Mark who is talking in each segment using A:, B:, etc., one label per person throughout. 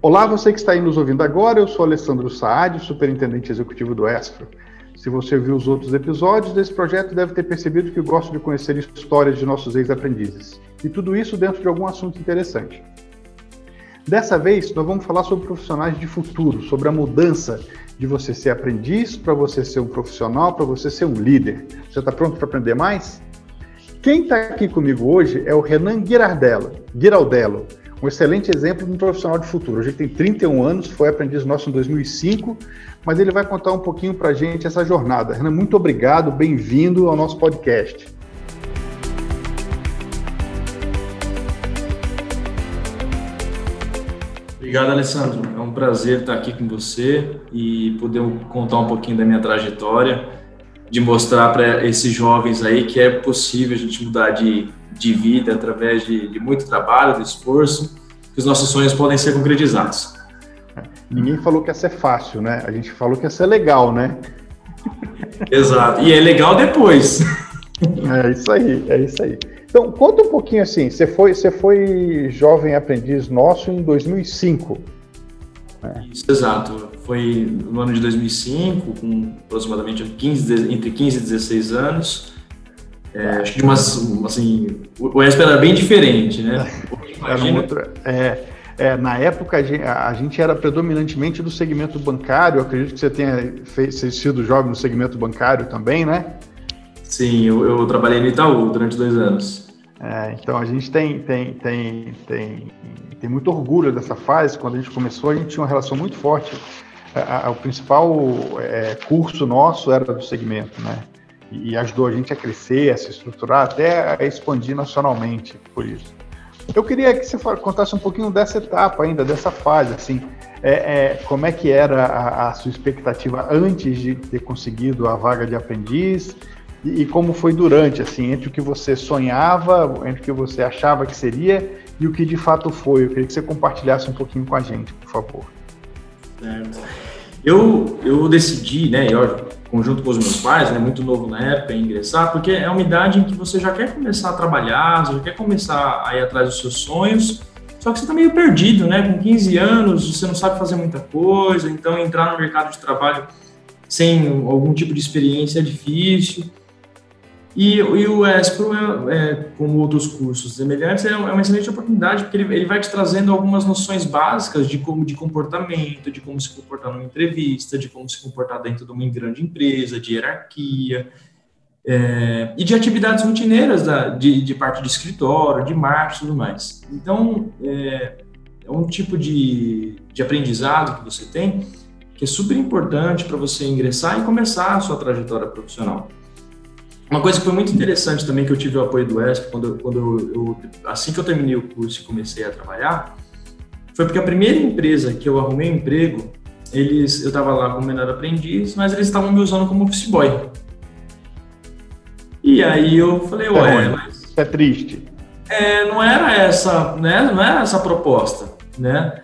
A: Olá, você que está aí nos ouvindo agora, eu sou Alessandro Saad, superintendente executivo do ESPRO. Se você viu os outros episódios desse projeto, deve ter percebido que eu gosto de conhecer histórias de nossos ex-aprendizes. E tudo isso dentro de algum assunto interessante. Dessa vez, nós vamos falar sobre profissionais de futuro, sobre a mudança de você ser aprendiz para você ser um profissional, para você ser um líder. Você está pronto para aprender mais? Quem está aqui comigo hoje é o Renan Girardello. Giraldello um excelente exemplo de um profissional de futuro. Hoje ele tem 31 anos, foi aprendiz nosso em 2005, mas ele vai contar um pouquinho para a gente essa jornada. Renan, muito obrigado, bem-vindo ao nosso podcast.
B: Obrigado, Alessandro. É um prazer estar aqui com você e poder contar um pouquinho da minha trajetória, de mostrar para esses jovens aí que é possível a gente mudar de de vida através de, de muito trabalho, de esforço, que os nossos sonhos podem ser concretizados.
A: Ninguém falou que ia ser fácil, né? A gente falou que ia ser legal, né?
B: Exato. E é legal depois.
A: É isso aí, é isso aí. Então, conta um pouquinho assim, você foi, você foi jovem aprendiz nosso em 2005.
B: Né? Isso, exato. Foi no ano de 2005, com aproximadamente 15, entre 15 e 16 anos. É, acho que de umas, assim, o ESP era bem diferente, né?
A: Imagina... Outra, é, é, na época a gente, a gente, era predominantemente do segmento bancário, acredito que você tenha fez, sido jovem no segmento bancário também, né?
B: Sim, eu, eu trabalhei no Itaú durante dois anos.
A: É, então a gente tem, tem, tem, tem, tem muito orgulho dessa fase. Quando a gente começou, a gente tinha uma relação muito forte. o principal é, curso nosso era do segmento, né? E ajudou a gente a crescer, a se estruturar, até a expandir nacionalmente por isso. Eu queria que você contasse um pouquinho dessa etapa ainda, dessa fase, assim, é, é, como é que era a, a, sua expectativa antes de ter conseguido a vaga de aprendiz e, e, como foi durante, assim, entre o que você sonhava, entre o que você achava que seria e o que de fato foi. Eu queria que você compartilhasse um pouquinho com a gente, por favor.
B: Certo. Eu, eu decidi, né, eu, conjunto com os meus pais, né, muito novo na época, ingressar, porque é uma idade em que você já quer começar a trabalhar, você já quer começar a ir atrás dos seus sonhos, só que você está meio perdido, né? Com 15 anos, você não sabe fazer muita coisa, então entrar no mercado de trabalho sem algum tipo de experiência é difícil. E, e o ESPRO, é, é, como outros cursos semelhantes, é, é uma excelente oportunidade, porque ele, ele vai te trazendo algumas noções básicas de como de comportamento, de como se comportar numa entrevista, de como se comportar dentro de uma grande empresa, de hierarquia, é, e de atividades rotineiras da, de, de, parte de escritório, de marketing e tudo mais. Então, é, é um tipo de, de aprendizado que você tem que é super importante para você ingressar e começar a sua trajetória profissional. Uma coisa que foi muito interessante também, que eu tive o apoio do ESP, quando, quando eu, eu, assim que eu terminei o curso e comecei a trabalhar, foi porque a primeira empresa que eu arrumei um emprego, eles, eu estava lá como menor aprendiz, mas eles estavam me usando como office boy. E aí eu falei, ué,
A: é mas... É triste.
B: É, não era essa, né, não era essa a proposta, né?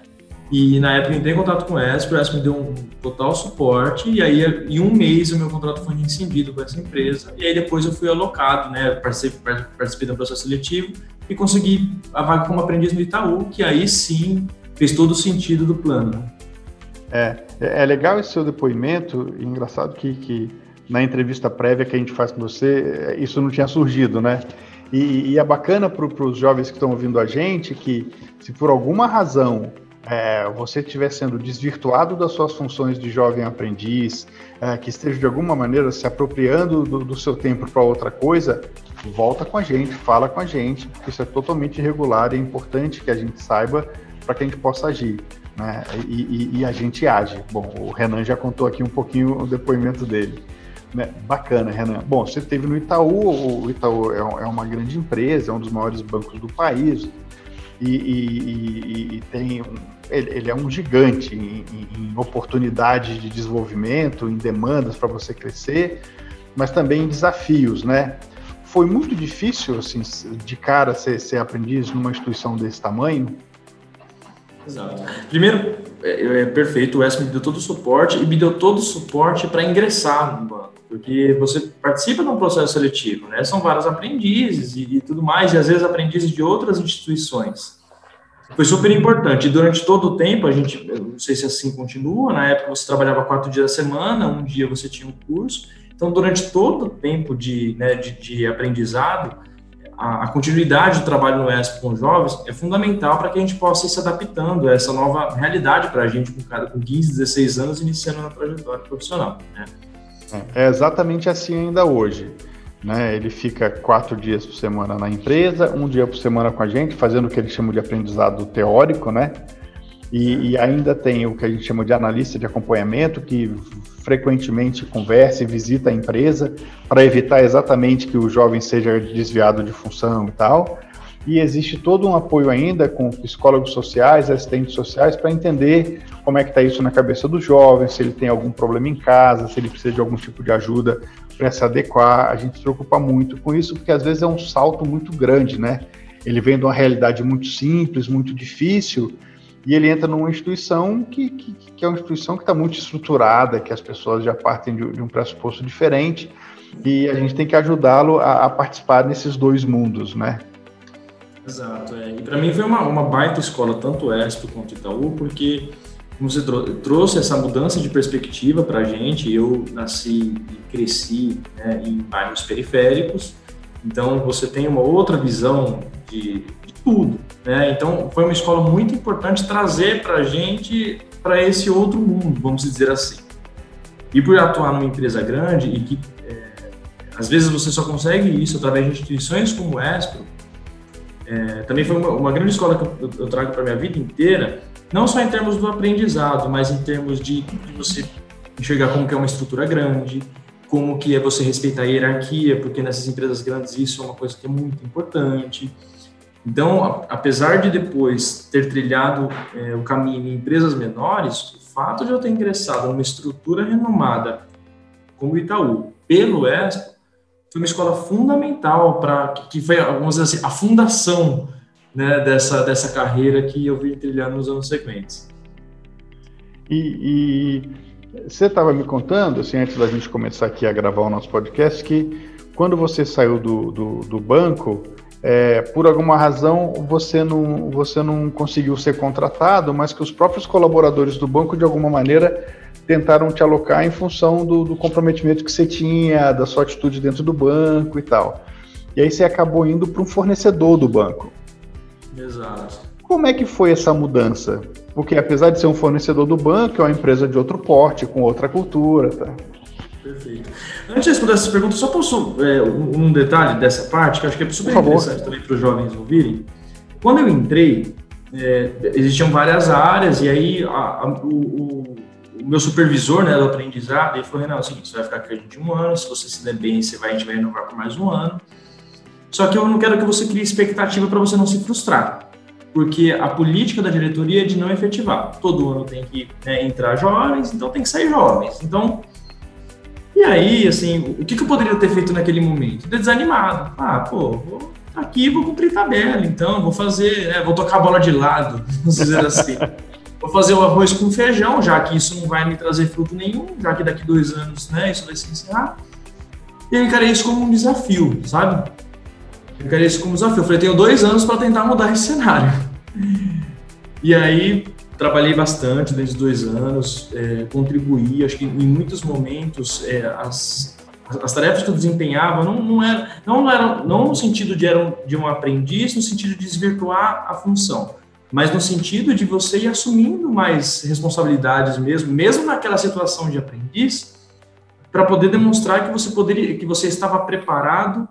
B: E na época eu entrei em contato com o ESP, o ESP me deu um total suporte, e aí em um mês o meu contrato foi rescindido com essa empresa, e aí depois eu fui alocado, né, participei, participei do processo seletivo e consegui a vaga como aprendiz no Itaú, que aí sim fez todo o sentido do plano.
A: É, é, é legal esse seu depoimento, e engraçado que, que na entrevista prévia que a gente faz com você, isso não tinha surgido, né? E, e é bacana para os jovens que estão ouvindo a gente que, se por alguma razão é, você estiver sendo desvirtuado das suas funções de jovem aprendiz, é, que esteja de alguma maneira se apropriando do, do seu tempo para outra coisa, volta com a gente, fala com a gente, porque isso é totalmente irregular e é importante que a gente saiba para que a gente possa agir. Né? E, e, e, a gente age. Bom, o Renan já contou aqui um pouquinho o depoimento dele. Né? Bacana, Renan. Bom, você teve no Itaú, o Itaú é, é uma grande empresa, é um dos maiores bancos do país, e, e, e, tem ele, ele, é um gigante em, em, oportunidades de desenvolvimento, em demandas para você crescer, mas também em desafios, né? Foi muito difícil, assim, de cara ser, ser aprendiz numa instituição desse tamanho?
B: Exato. Primeiro, é, é perfeito, o ESP me deu todo o suporte e me deu todo o suporte para ingressar no banco, porque você participa de um processo seletivo, né? São vários aprendizes e, e tudo mais, e às vezes aprendizes de outras instituições. foi super importante. E durante todo o tempo, a gente, não sei se assim continua, na época você trabalhava quatro dias da semana, um dia você tinha um curso. Então, durante todo o tempo de, né, de, de aprendizado, a, a, continuidade do trabalho no ESP com jovens é fundamental para que a gente possa ir se adaptando a essa nova realidade para a gente com, cada, com 15, 16 anos, iniciando na trajetória profissional. Né?
A: É exatamente assim ainda hoje. Né? Ele fica quatro dias por semana na empresa, um dia por semana com a gente, fazendo o que ele chama de aprendizado teórico, né? E, e, ainda tem o que a gente chama de analista de acompanhamento, que frequentemente conversa e visita a empresa para evitar exatamente que o jovem seja desviado de função e tal. E existe todo um apoio ainda com psicólogos sociais, assistentes sociais, para entender como é que está isso na cabeça do jovem, se ele tem algum problema em casa, se ele precisa de algum tipo de ajuda para se adequar. A gente se preocupa muito com isso, porque às vezes é um salto muito grande, né? Ele vem de uma realidade muito simples, muito difícil, e ele entra numa instituição que, que, que é uma instituição que está muito estruturada, que as pessoas já partem de, de, um pressuposto diferente, e a gente tem que ajudá-lo a, a, participar desses dois mundos, né?
B: Exato. É. E para mim foi uma, uma baita escola, tanto o ESP quanto Itaú, porque você trouxe essa mudança de perspectiva para a gente. Eu nasci e cresci né, em bairros periféricos, então você tem uma outra visão de, de tudo. Né? Então foi uma escola muito importante trazer para a gente para esse outro mundo, vamos dizer assim. E por atuar numa empresa grande e que é, às vezes você só consegue isso através de instituições como o Espro, é, também foi uma, uma, grande escola que eu, eu trago para minha vida inteira não só em termos do aprendizado, mas em termos de, de você enxergar como que é uma estrutura grande, como que é você respeitar a hierarquia, porque nessas empresas grandes isso é uma coisa que é muito importante. Então, apesar de depois ter trilhado é, o caminho em empresas menores, o fato de eu ter ingressado numa estrutura renomada como o Itaú, pelo ESP, foi uma escola fundamental para que foi, vamos dizer assim, a fundação né, dessa, dessa carreira que eu vim trilhando nos anos seguintes.
A: E, e você estava me contando, assim, antes da gente começar aqui a gravar o nosso podcast, que quando você saiu do, do, do banco, é, por alguma razão você não, você não conseguiu ser contratado, mas que os próprios colaboradores do banco, de alguma maneira, tentaram te alocar em função do, do comprometimento que você tinha, da sua atitude dentro do banco e tal. E aí você acabou indo para um fornecedor do banco.
B: Exato.
A: Como é que foi essa mudança? Porque apesar de ser um fornecedor do banco, é uma empresa de outro porte, com outra cultura, tá?
B: Perfeito. Antes de responder essas perguntas, só posso é, um detalhe dessa parte, que acho que é super interessante também para os jovens ouvirem. Quando eu entrei, é, existiam várias áreas, e aí a, a, o, o, meu supervisor né, do aprendizado, ele falou, Renan, é o seguinte, você vai ficar aqui a gente um ano, se você se der bem, você vai, a gente vai renovar por mais um ano. Só que eu não quero que você crie expectativa para você não se frustrar, porque a política da diretoria é de não efetivar. Todo ano tem que né, entrar jovens, então tem que sair jovens. Então, e aí, assim, o que, que eu poderia ter feito naquele momento? Desanimado. Ah, pô, vou aqui, vou cumprir tabela, então, vou fazer, né, vou tocar a bola de lado, vamos dizer assim. Vou fazer o arroz com feijão, já que isso não vai me trazer fruto nenhum, já que daqui dois anos, né, isso vai se encerrar. E eu encarei isso como um desafio, sabe? Eu queria isso como desafio. Eu falei, tenho dois anos para tentar mudar esse cenário. E aí, trabalhei bastante nesses dois anos, é, contribuí, acho que em muitos momentos é, as, as tarefas que eu desempenhava não, não, era, não, eram, não no sentido de, eram, de um aprendiz, no sentido de desvirtuar a função, mas no sentido de você ir assumindo mais responsabilidades mesmo, mesmo naquela situação de aprendiz, para poder demonstrar que você poderia, que você estava preparado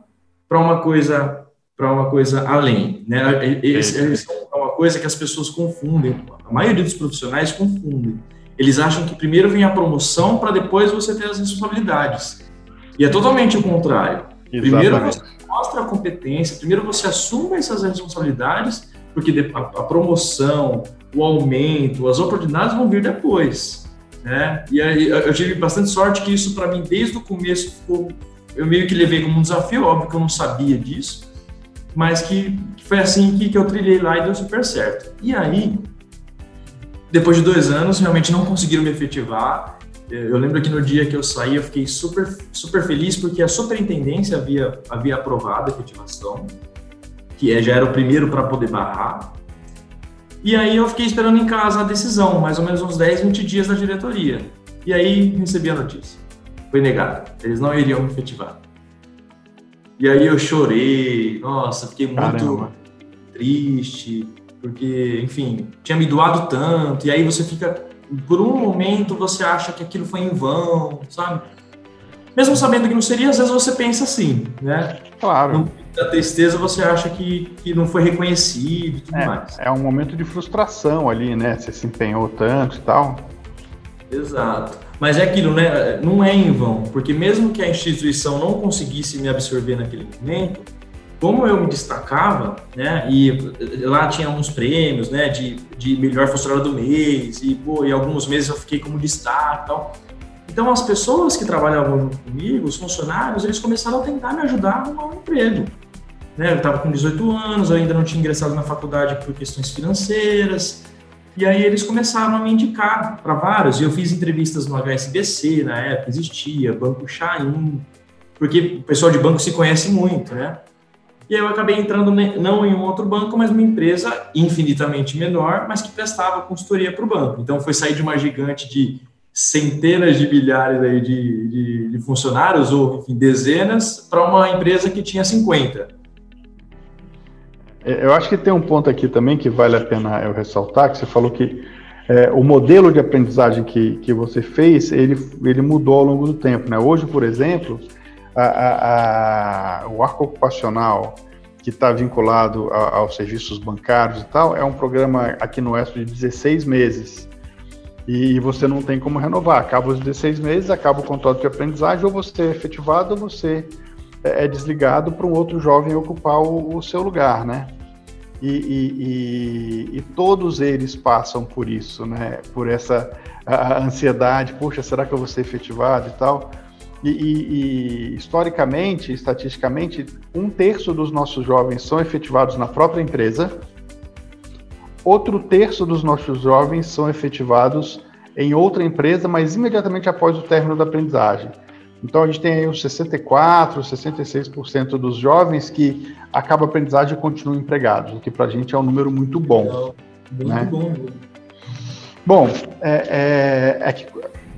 B: para uma coisa para uma coisa além, né? Esse, é uma coisa que as pessoas confundem. A maioria dos profissionais confundem. Eles acham que primeiro vem a promoção para depois você ter as responsabilidades. E é totalmente o contrário. Exatamente. Primeiro você mostra a competência, primeiro você assume essas responsabilidades, porque a, promoção, o aumento, as oportunidades vão vir depois. Né? E aí eu tive bastante sorte que isso para mim desde o começo ficou eu meio que levei como um desafio, óbvio que eu não sabia disso, mas que, que foi assim que, que eu trilhei lá e deu super certo. E aí, depois de dois anos, realmente não conseguiram me efetivar. Eu lembro que no dia que eu saí, eu fiquei super, super feliz porque a superintendência havia, havia aprovado a efetivação, que é, já era o primeiro para poder barrar. E aí eu fiquei esperando em casa a decisão, mais ou menos uns 10, 20 dias da diretoria. E aí recebi a notícia. Foi negado. Eles não iriam me efetivar. E aí eu chorei, nossa, fiquei muito Caramba. triste, porque, enfim, tinha me doado tanto, e aí você fica, por um momento você acha que aquilo foi em vão, sabe? Mesmo sabendo que não seria, às vezes você pensa assim, né?
A: Claro.
B: Da tristeza você acha que, que não foi reconhecido e tudo
A: é,
B: mais.
A: É um momento de frustração ali, né? Você se empenhou tanto e tal.
B: Exato. Mas é aquilo, né? Não é em vão, porque mesmo que a instituição não conseguisse me absorver naquele momento, como eu me destacava, né? E lá tinha uns prêmios, né? De, de melhor funcionário do mês, e, pô, e alguns meses eu fiquei como destaque e tal. Então, as pessoas que trabalhavam comigo, os funcionários, eles começaram a tentar me ajudar a arrumar um emprego. Né? Eu estava com 18 anos, ainda não tinha ingressado na faculdade por questões financeiras, e aí eles começaram a me indicar para vários. E eu fiz entrevistas no HSBC, na época existia, Banco Chain, porque o pessoal de banco se conhece muito, né? E aí eu acabei entrando não em um outro banco, mas numa empresa infinitamente menor, mas que prestava consultoria para o banco. Então foi sair de uma gigante de centenas de milhares aí de, de, de funcionários, ou enfim, dezenas, para uma empresa que tinha 50.
A: É, eu acho que tem um ponto aqui também que vale a pena eu ressaltar, que você falou que é, o modelo de aprendizagem que, que você fez, ele, ele mudou ao longo do tempo. Né? Hoje, por exemplo, a, a, a, o arco ocupacional que está vinculado aos serviços bancários e tal, é um programa aqui no Oeste de 16 meses. E, e você não tem como renovar. Acaba os 16 meses, acaba o contrato de aprendizagem, ou você é efetivado ou você é, é desligado para um outro jovem ocupar o, o seu lugar, né? E, e, e, todos eles passam por isso, né? Por essa ansiedade, puxa, será que eu vou ser efetivado e tal? E, historicamente, estatisticamente, um terço dos nossos jovens são efetivados na própria empresa, outro terço dos nossos jovens são efetivados em outra empresa, mas imediatamente após o término da aprendizagem. Então a gente tem aí uns 64, 66% dos jovens que acabam a aprendizagem e continuam empregados, o que para a gente é um número muito bom.
B: Muito né? bom.
A: Bom, é, é, é, que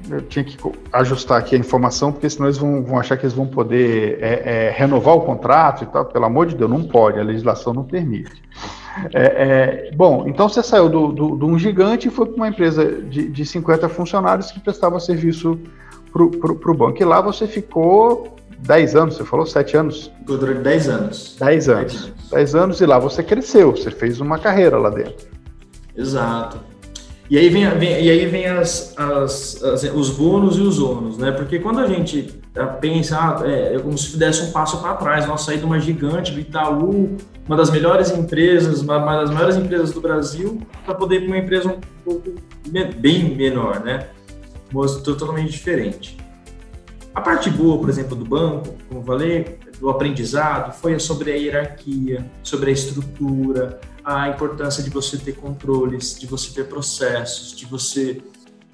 A: eu tinha que ajustar aqui a informação, porque senão eles vão, vão achar que eles vão poder é, é renovar o contrato e tal. Pelo amor de Deus, não pode, a legislação não permite. É, é, bom, então você saiu do, do, de um gigante e foi para uma empresa de, de 50 funcionários que prestava serviço para o banco. E lá você ficou 10 anos, você falou 7 anos?
B: Durante 10 anos.
A: 10 anos. 10 anos e lá você cresceu, você fez uma carreira lá dentro.
B: Exato. E aí vem, vem e aí vem as, as, as, os bônus e os ônus, né? Porque quando a gente ah, pensa, ah, é, é como se desse um passo para trás, nós sair de uma gigante do Itaú, uma das melhores empresas, uma, uma das maiores empresas do Brasil, para poder ir para uma empresa um pouco bem menor, né? Totalmente diferente. A parte boa, por exemplo, do banco, como eu falei, do aprendizado, foi sobre a hierarquia, sobre a estrutura, a importância de você ter controles, de você ter processos, de você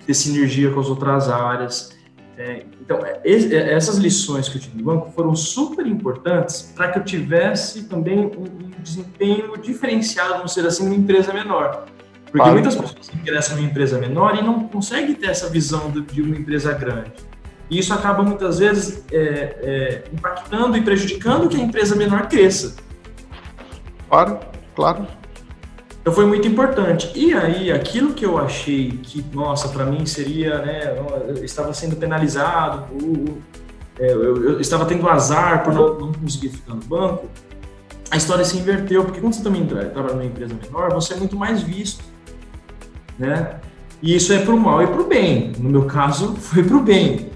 B: ter sinergia com as outras áreas. É, então, é, é, essas lições que eu tive no banco foram super importantes para que eu tivesse também um, um desempenho diferenciado, vamos dizer assim, numa empresa menor. Porque claro. muitas pessoas ingressam numa empresa menor e não conseguem ter essa visão de uma empresa grande. E isso acaba muitas vezes é, é, impactando e prejudicando que a empresa menor cresça.
A: Claro, claro.
B: Então foi muito importante. E aí, aquilo que eu achei que, nossa, para mim seria, né, eu estava sendo penalizado, é, eu, eu, estava tendo azar por não, não conseguir ficar no banco, a história se inverteu, porque quando você também trabalha numa empresa menor, você é muito mais visto né? E isso é para o mal e para o bem. No meu caso, foi para o bem.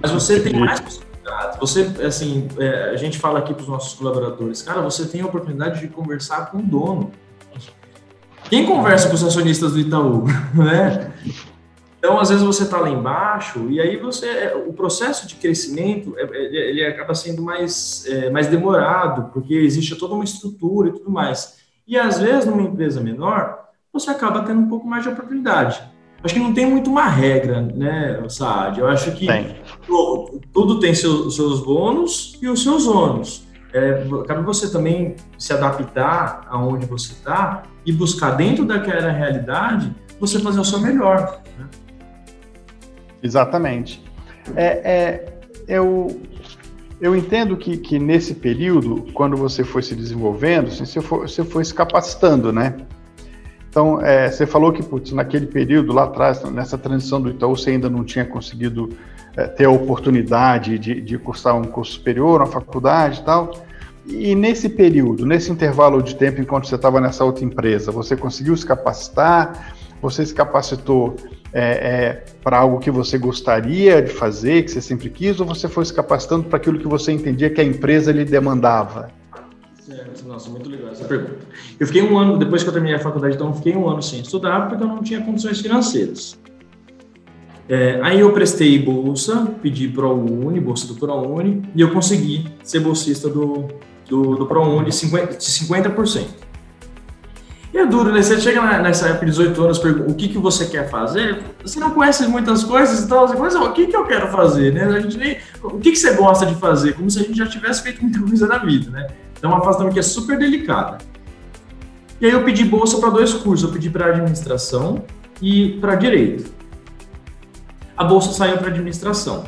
B: Mas você tem mais possibilidades. Você, assim, é, a gente fala aqui para os nossos colaboradores, cara, você tem a oportunidade de conversar com o dono. Quem conversa com os acionistas do Itaú, né? Então, às vezes você está lá embaixo e aí você, é, o processo de crescimento, é, ele acaba sendo mais, é, mais demorado, porque existe toda uma estrutura e tudo mais. E às vezes, numa empresa menor, você acaba tendo um pouco mais de oportunidade. Acho que não tem muito uma regra, né, Saad? Eu acho que tudo, tudo tem seus, seus bônus e os seus ônus. é, cabe você também se adaptar aonde você está e buscar dentro daquela realidade você fazer o seu melhor. Né?
A: Exatamente. É, é, eu, eu entendo que, que nesse período, quando você foi se desenvolvendo, assim, você, foi, você foi se capacitando, né? Então, é, você falou que, putz, naquele período lá atrás, nessa transição do Itaú, você ainda não tinha conseguido é, ter a oportunidade de, de cursar um curso superior, uma faculdade e tal. E nesse período, nesse intervalo de tempo enquanto você estava nessa outra empresa, você conseguiu se capacitar? Você se capacitou é, é, para algo que você gostaria de fazer, que você sempre quis, ou você foi se capacitando para aquilo que você entendia que a empresa lhe demandava?
B: Certo, nossa, muito legal essa pergunta. Eu fiquei um ano, depois que eu terminei a faculdade, então fiquei um ano sem estudar porque eu não tinha condições financeiras. É, aí eu prestei bolsa, pedi ProUni, bolsa do ProUni, e eu consegui ser bolsista do, do, do ProUni de 50%. De 50%. E é duro, né? Você chega nessa época de 18 anos, pergunta o que, que você quer fazer, você não conhece muitas coisas e tal, você começa, o que, que eu quero fazer, né? A gente nem, o que, que você gosta de fazer? Como se a gente já tivesse feito muita coisa na vida, né? Então é uma fase também que é super delicada. E aí eu pedi bolsa para dois cursos, eu pedi para administração e para direito. A bolsa saiu para administração.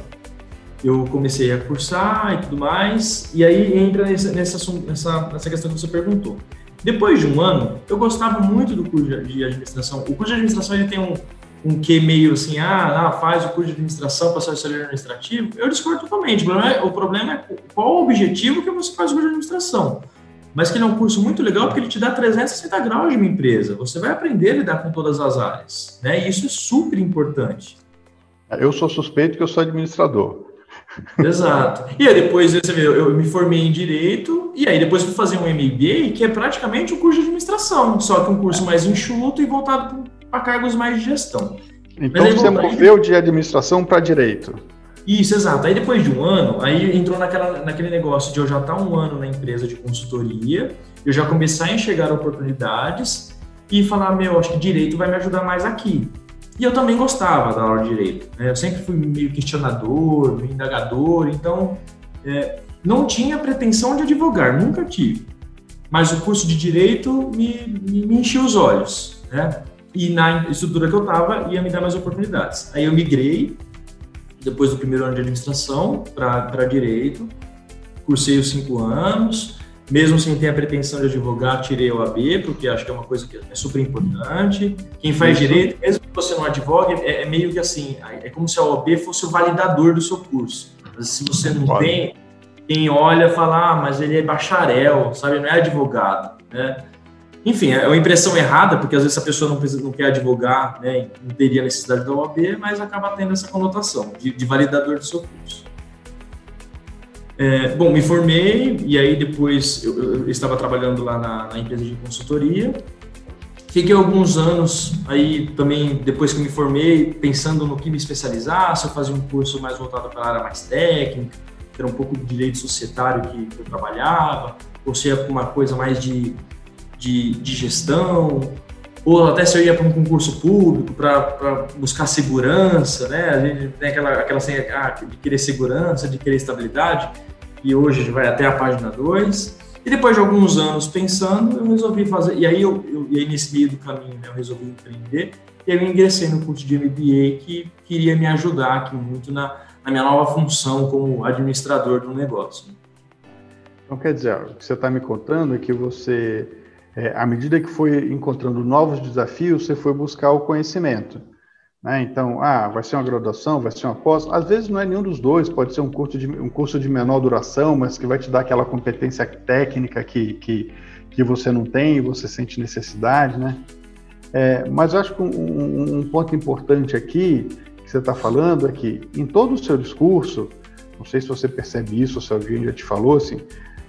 B: Eu comecei a cursar e tudo mais, e aí entra nessa, nessa, nessa, nessa questão que você perguntou. Depois de um ano, eu gostava muito do curso de administração. O curso de administração ele tem um, um que meio assim, ah, ah, faz o curso de administração para ser auxiliar administrativo. Eu discordo totalmente. O problema, é, o problema é qual o objetivo que você faz o curso de administração. Mas que ele é um curso muito legal porque ele te dá 360 graus de uma empresa. Você vai aprender a lidar com todas as áreas. Né? E isso é super importante.
A: Eu sou suspeito que eu sou administrador.
B: Exato. E aí depois você vê, eu me formei em direito e aí depois fui fazer um MBA, que é praticamente um curso de administração, só que um curso mais enxuto e voltado para cargos mais de gestão.
A: Então aí, você moveu de administração para direito.
B: Isso, exato. Aí depois de um ano, aí entrou naquela, naquele negócio de eu já estar tá um ano na empresa de consultoria, eu já começar a enxergar oportunidades e falar, meu, acho que direito vai me ajudar mais aqui. E eu também gostava da aula de direito. Né? Eu sempre fui meio questionador, meio indagador, então é, não tinha pretensão de advogar, nunca tive. Mas o curso de direito me, me, me encheu os olhos, né? E na estrutura que eu estava ia me dar mais oportunidades. Aí eu migrei, depois do primeiro ano de administração, para direito, cursei os cinco anos, mesmo sem ter a pretensão de advogar, tirei o AB, porque acho que é uma coisa que é super importante. Quem faz Isso. direito, mesmo que você não advogue, é, é, meio que assim, é como se a OAB fosse o validador do seu curso. Mas se você não Pode. tem, quem olha fala, ah, mas ele é bacharel, sabe, não é advogado, né? Enfim, é uma impressão errada, porque às vezes a pessoa não, precisa, não quer advogar, né, não teria necessidade da OAB, mas acaba tendo essa conotação de, de validador do seu curso. É, bom, me formei e aí depois eu, eu estava trabalhando lá na, na, empresa de consultoria. Fiquei alguns anos aí também, depois que me formei, pensando no que me especializar, se eu fazia um curso mais voltado para a área mais técnica, que era um pouco de direito societário que, eu trabalhava, ou se para uma coisa mais de, de, de gestão, ou até se eu ia para um concurso público para buscar segurança, né? A gente tem aquela, aquela assim, ah, de querer segurança, de querer estabilidade e hoje vai até a página 2. E depois de alguns anos pensando, eu resolvi fazer. E aí, eu, eu e aí nesse meio do caminho, né, eu resolvi empreender. E eu ingressei no curso de MBA que queria me ajudar aqui muito na, na minha nova função como administrador do negócio.
A: Então, quer dizer, o que você está me contando é que você, é, à medida que foi encontrando novos desafios, você foi buscar o conhecimento. Né? Então, ah, vai ser uma graduação, vai ser uma pós. Às vezes não é nenhum dos dois, pode ser um curso de, um curso de menor duração, mas que vai te dar aquela competência técnica que, que, que você não tem e você sente necessidade, né? É, mas eu acho que um, um, ponto importante aqui que você está falando é que em todo o seu discurso, não sei se você percebe isso se alguém já te falou assim,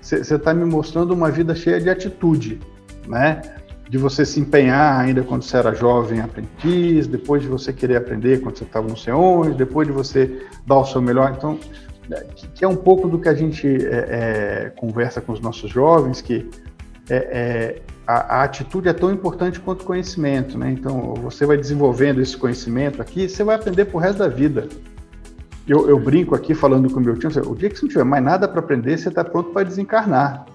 A: você está me mostrando uma vida cheia de atitude, né? de você se empenhar ainda quando você era jovem aprendiz, depois de você querer aprender quando você estava no sei onde, depois de você dar o seu melhor. Então, é, que é um pouco do que a gente é, é, conversa com os nossos jovens, que é, é, a, a, atitude é tão importante quanto o conhecimento, né? Então, você vai desenvolvendo esse conhecimento aqui, você vai aprender pro resto da vida. eu, eu, brinco aqui falando com o meu time, o dia que você não tiver mais nada para aprender, você está pronto para desencarnar.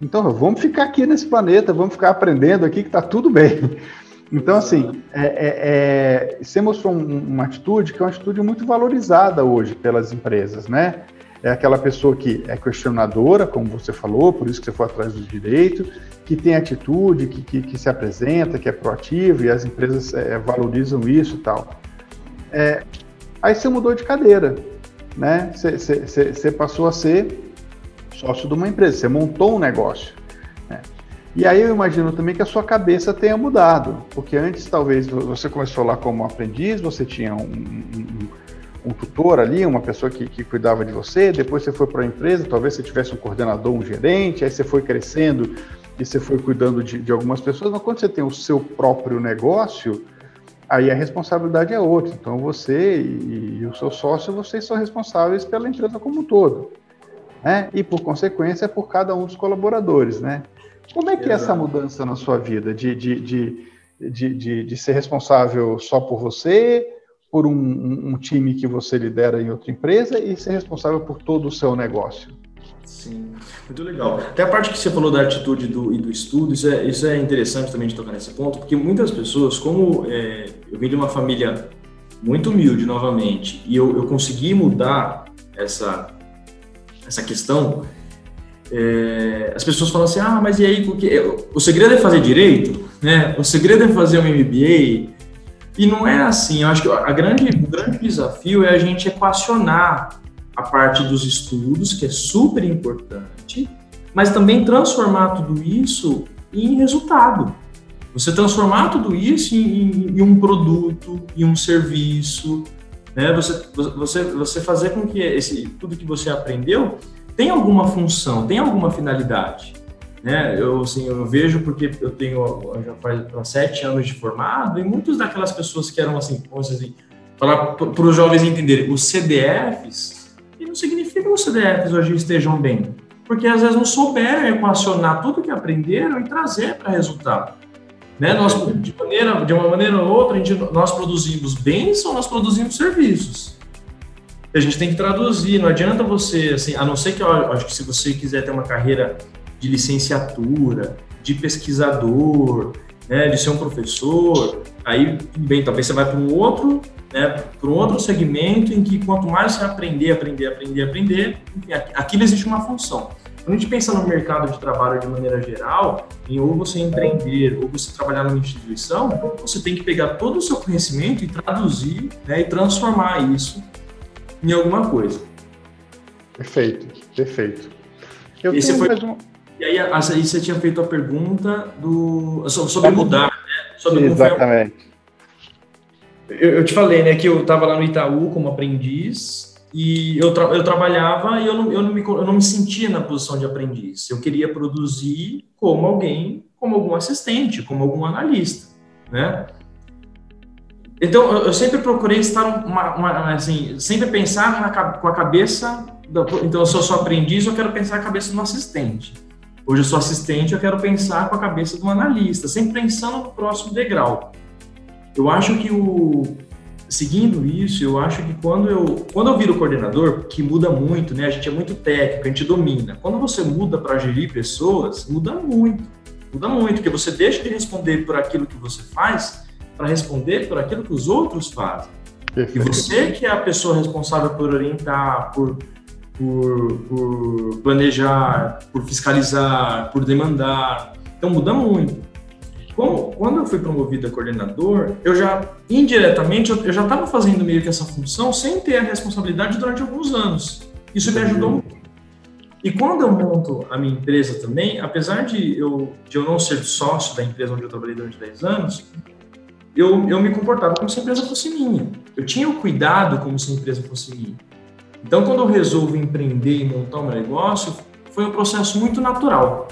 A: Então, vamos ficar aqui nesse planeta, vamos ficar aprendendo aqui que está tudo bem. Então, assim, é, é, é, você mostrou um, uma atitude que é uma atitude muito valorizada hoje pelas empresas, né? É aquela pessoa que é questionadora, como você falou, por isso que você foi atrás do direito, que tem atitude, que, que, que se apresenta, que é proativo, e as empresas é, valorizam isso e tal. É, aí você mudou de cadeira, né? Você, você, você passou a ser sócio de uma empresa, você montou um negócio. Né? E aí eu imagino também que a sua cabeça tenha mudado, porque antes talvez você começou lá como aprendiz, você tinha um, um, um tutor ali, uma pessoa que, que, cuidava de você, depois você foi para a empresa, talvez você tivesse um coordenador, um gerente, aí você foi crescendo e você foi cuidando de, de algumas pessoas, mas quando você tem o seu próprio negócio, aí a responsabilidade é outra. Então você e, e o seu sócio, vocês são responsáveis pela empresa como um todo. Né? E por consequência, por cada um dos colaboradores, né? Como é que é essa mudança na sua vida de, de, de, de, de, de ser responsável só por você, por um, um, time que você lidera em outra empresa e ser responsável por todo o seu negócio?
B: Sim, muito legal. Até a parte que você falou da atitude do, e do estudo, isso é, isso é interessante também de tocar nesse ponto, porque muitas pessoas, como é, eu vim de uma família muito humilde novamente, e eu, eu consegui mudar essa, essa questão, é, as pessoas falam assim, ah, mas e aí, o segredo é fazer direito, né? O segredo é fazer um MBA. E não é assim. Eu acho que a grande, o grande desafio é a gente equacionar a parte dos estudos, que é super importante, mas também transformar tudo isso em resultado. Você transformar tudo isso em, em um produto, em um serviço, né? Você, você, você fazer com que esse, tudo que você aprendeu tem alguma função, tem alguma finalidade. Né? Eu, assim, eu vejo porque eu tenho já faz sete anos de formado e muitas daquelas pessoas que eram assim, para os jovens entenderem, os CDFs, e não significa que os CDFs hoje estejam bem, porque às vezes não souberam equacionar tudo que aprenderam e trazer para resultado. Né? Nós, de, maneira, de uma maneira ou outra, gente, nós produzimos bens ou nós produzimos serviços a gente tem que traduzir. Não adianta você, assim, a não ser que acho que se você quiser ter uma carreira de licenciatura, de pesquisador, né, de ser um professor, aí bem, talvez você vai para um outro, né, para um outro segmento em que quanto mais você aprender, aprender, aprender, aprender, enfim, aquilo existe uma função. Quando a gente pensa no mercado de trabalho de maneira geral, em ou você empreender ou você trabalhar numa instituição, você tem que pegar todo o seu conhecimento e traduzir né, e transformar isso em alguma coisa.
A: Perfeito, perfeito.
B: Eu Esse foi... Um... E aí, aí você tinha feito a pergunta do sobre mudar, né? Sobre
A: Exatamente.
B: Eu, eu, te falei, né, que eu estava lá no Itaú como aprendiz e eu, tra eu trabalhava e eu não, eu, não me, eu não me sentia na posição de aprendiz. Eu queria produzir como alguém, como algum assistente, como algum analista, né? Então, eu, sempre procurei estar uma, uma, assim, sempre pensar na, com a cabeça. Da, então, se eu sou aprendiz, eu quero pensar a cabeça do assistente. Hoje eu sou assistente, eu quero pensar com a cabeça do analista, sempre pensando no próximo degrau. Eu acho que o seguindo isso, eu acho que quando eu quando eu viro coordenador, que muda muito, né? A gente é muito técnico, a gente domina. Quando você muda para gerir pessoas, muda muito. Muda muito, porque você deixa de responder por aquilo que você faz para responder por aquilo que os outros fazem. E você que é a pessoa responsável por orientar, por, por, por planejar, por fiscalizar, por demandar. Então muda muito. Como, quando eu fui promovido a coordenador, eu já, indiretamente, eu, eu já estava fazendo meio que essa função sem ter a responsabilidade durante alguns anos. Isso me ajudou muito. E quando eu monto a minha empresa também, apesar de eu, de eu não ser sócio da empresa onde eu trabalhei durante 10 anos, eu, eu me comportava como se a empresa fosse minha. Eu tinha o cuidado como se a empresa fosse minha. Então, quando eu resolvo empreender e montar um negócio, foi um processo muito natural,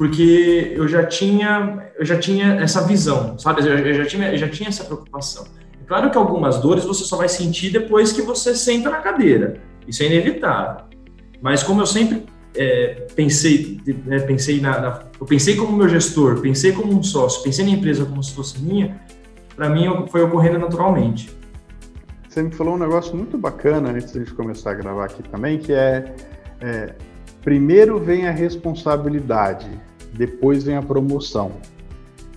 B: porque eu já tinha, eu já tinha essa visão, sabe? Eu já tinha, eu já tinha essa preocupação. É claro que algumas dores você só vai sentir depois que você senta na cadeira. Isso é inevitável. Mas como eu sempre é, pensei, é, pensei na, na, eu pensei como meu gestor, pensei como um sócio, pensei na empresa como se fosse minha, para mim foi ocorrendo naturalmente.
A: você me falou um negócio muito bacana antes de a gente começar a gravar aqui também, que é, é primeiro vem a responsabilidade, depois vem a promoção.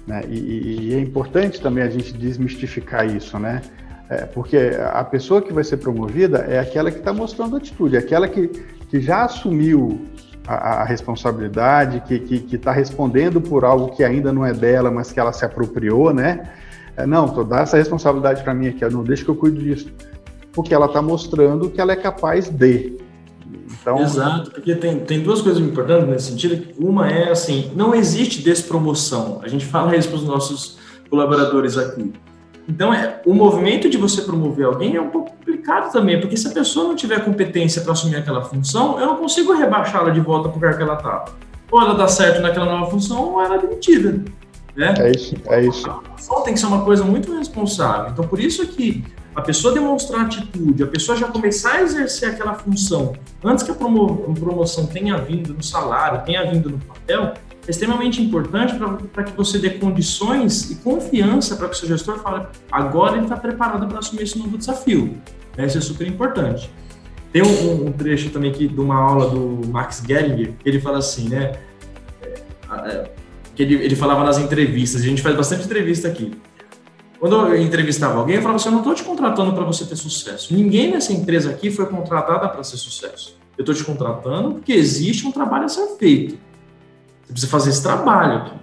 A: Né? E, e, é importante também a gente desmistificar isso, né? É, porque a pessoa que vai ser promovida é aquela que está mostrando atitude, é aquela que, que já assumiu a, a responsabilidade, que está respondendo por algo que ainda não é dela, mas que ela se apropriou, né? É, não, tô, dá essa responsabilidade para mim aqui, não deixa que eu cuido disso. Porque ela está mostrando que ela é capaz de.
B: Então... Exato, porque tem, tem duas coisas importantes nesse sentido. Uma é assim, não existe despromoção. A gente fala isso para os nossos colaboradores aqui. Então, é, o movimento de você promover alguém é um pouco complicado também, porque se a pessoa não tiver competência para assumir aquela função, eu não consigo rebaixá-la de volta para o lugar que ela estava. Ou ela dá certo naquela nova função, ou ela é demitida. Né?
A: É isso, é isso.
B: Só tem que ser uma coisa muito responsável. Então, por isso que a pessoa demonstrar atitude, a pessoa já começar a exercer aquela função antes que a promoção tenha vindo no salário, tenha vindo no papel, é extremamente importante para que você dê condições e confiança para que o seu gestor fale agora ele está preparado para assumir esse novo desafio. Isso é super importante. Tem um, um, trecho também aqui de uma aula do Max Geringer, que ele fala assim, né? É, é, que ele, ele falava nas entrevistas, a gente faz bastante entrevista aqui. Quando eu entrevistava alguém, eu falava assim: eu não estou te contratando para você ter sucesso. Ninguém nessa empresa aqui foi contratada para ser sucesso. Eu estou te contratando porque existe um trabalho a ser feito. Você precisa fazer esse trabalho aqui.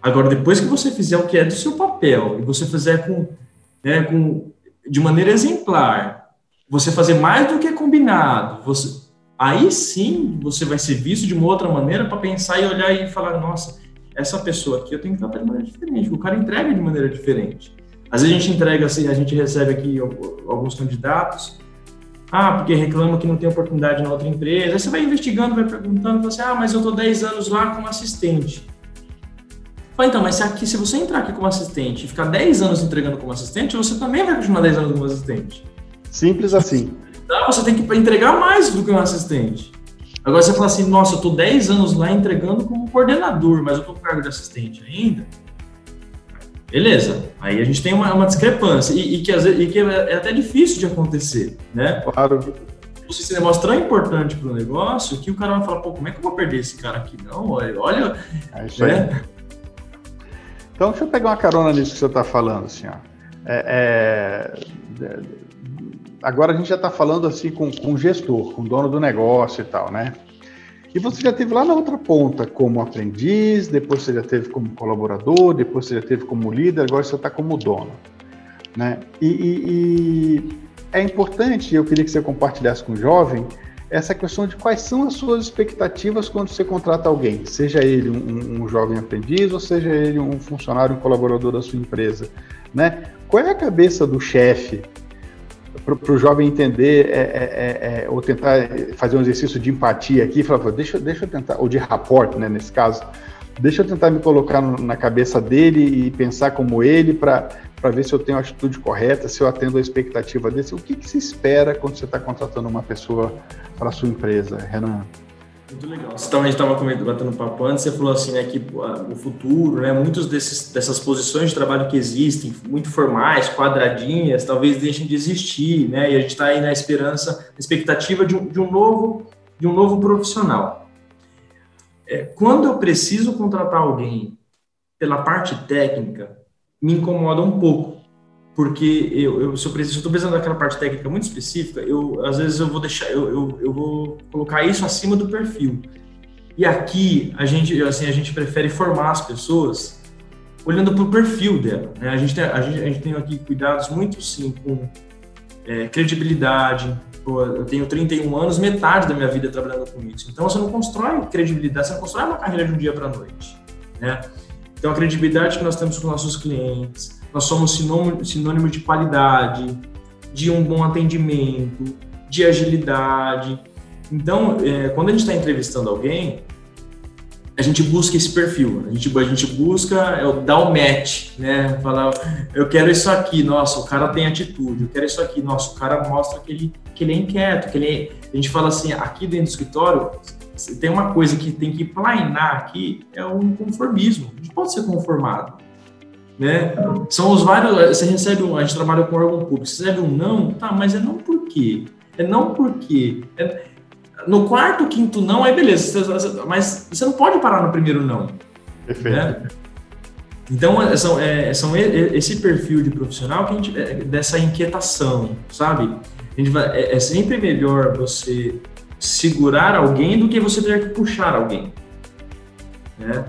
B: Agora, depois que você fizer o que é do seu papel e você fizer com, né, com de maneira exemplar, você fazer mais do que combinado, você, aí sim você vai ser visto de uma outra maneira para pensar e olhar e falar: nossa, essa pessoa aqui eu tenho que tratar de maneira diferente. O cara entrega de maneira diferente. Às vezes a gente entrega assim, a gente recebe aqui alguns candidatos, ah, porque reclama que não tem oportunidade na outra empresa. Aí você vai investigando, vai perguntando, você, assim, ah, mas eu tô 10 anos lá como assistente. Fala, então, mas se, aqui, se você entrar aqui como assistente e ficar 10 anos entregando como assistente, você também vai continuar 10 anos como assistente.
A: Simples assim.
B: Então, você tem que entregar mais do que um assistente. Agora você fala assim, nossa, eu tô 10 anos lá entregando como coordenador, mas eu tô com cargo de assistente ainda. Beleza, aí a gente tem uma, uma discrepância e, e, que, às vezes, e que é até difícil de acontecer, né?
A: Claro.
B: Você se demonstra tão importante para o negócio que o cara vai falar, pô, como é que eu vou perder esse cara aqui? Não, olha.
A: É isso né? Então, deixa eu pegar uma carona nisso que você está falando, assim, ó. É, é, agora a gente já está falando assim com, com o gestor, com o dono do negócio e tal, né? E você já teve lá na outra ponta como aprendiz, depois você já teve como colaborador, depois você já teve como líder, agora você está como dono. Né? E, e, e é importante, eu queria que você compartilhasse com o jovem, essa questão de quais são as suas expectativas quando você contrata alguém, seja ele um, um jovem aprendiz ou seja ele um funcionário, um colaborador da sua empresa. Né? Qual é a cabeça do chefe para o jovem entender é, é, é, é, ou tentar fazer um exercício de empatia aqui, falar, deixa, deixa eu tentar, ou de rapport, né, nesse caso, deixa eu tentar me colocar no, na cabeça dele e pensar como ele para ver se eu tenho a atitude correta, se eu atendo a expectativa dele. O que, que se espera quando você está contratando uma pessoa para sua empresa, Renan?
B: Muito legal. Você também estava batendo papo antes, você falou assim, né, que o futuro, né, desses, dessas posições de trabalho que existem, muito formais, quadradinhas, talvez deixem de existir, né, e a gente está aí na esperança, na expectativa de um, de um novo, de um novo profissional. É, quando eu preciso contratar alguém pela parte técnica, me incomoda um pouco, porque eu, eu se eu estou precisando daquela parte técnica muito específica, eu às vezes eu vou deixar, eu, eu, eu vou colocar isso acima do perfil. E aqui a gente, assim, a gente prefere formar as pessoas olhando para o perfil dela. Né? A, gente tem, a, gente, a gente tem aqui cuidados muito sim com é, credibilidade. Eu tenho 31 anos, metade da minha vida trabalhando com isso. Então você não constrói credibilidade, você não constrói uma carreira de um dia para a noite. Né? Então a credibilidade que nós temos com nossos clientes, nós somos sinônimo, de qualidade, de um bom atendimento, de agilidade. Então, é, quando a gente está entrevistando alguém, a gente busca esse perfil, a gente, a gente busca é, dar o um match, né? Falar, eu quero isso aqui, nossa, o cara tem atitude, eu quero isso aqui, nossa, o cara mostra que ele, que ele é inquieto, que ele é... A gente fala assim, aqui dentro do escritório, tem uma coisa que tem que planear aqui, é o conformismo. A gente pode ser conformado. Né? São os vários. Você recebe um. A gente trabalha com órgão público, você recebe um não, tá, mas é não por quê? É não por quê? É, no quarto, quinto não, aí beleza, mas você não pode parar no primeiro não. Perfeito. Né? Então, é, são, é, são esse perfil de profissional que a gente, é, dessa inquietação, sabe? A gente vai, é, é sempre melhor você segurar alguém do que você ter que puxar alguém. Né?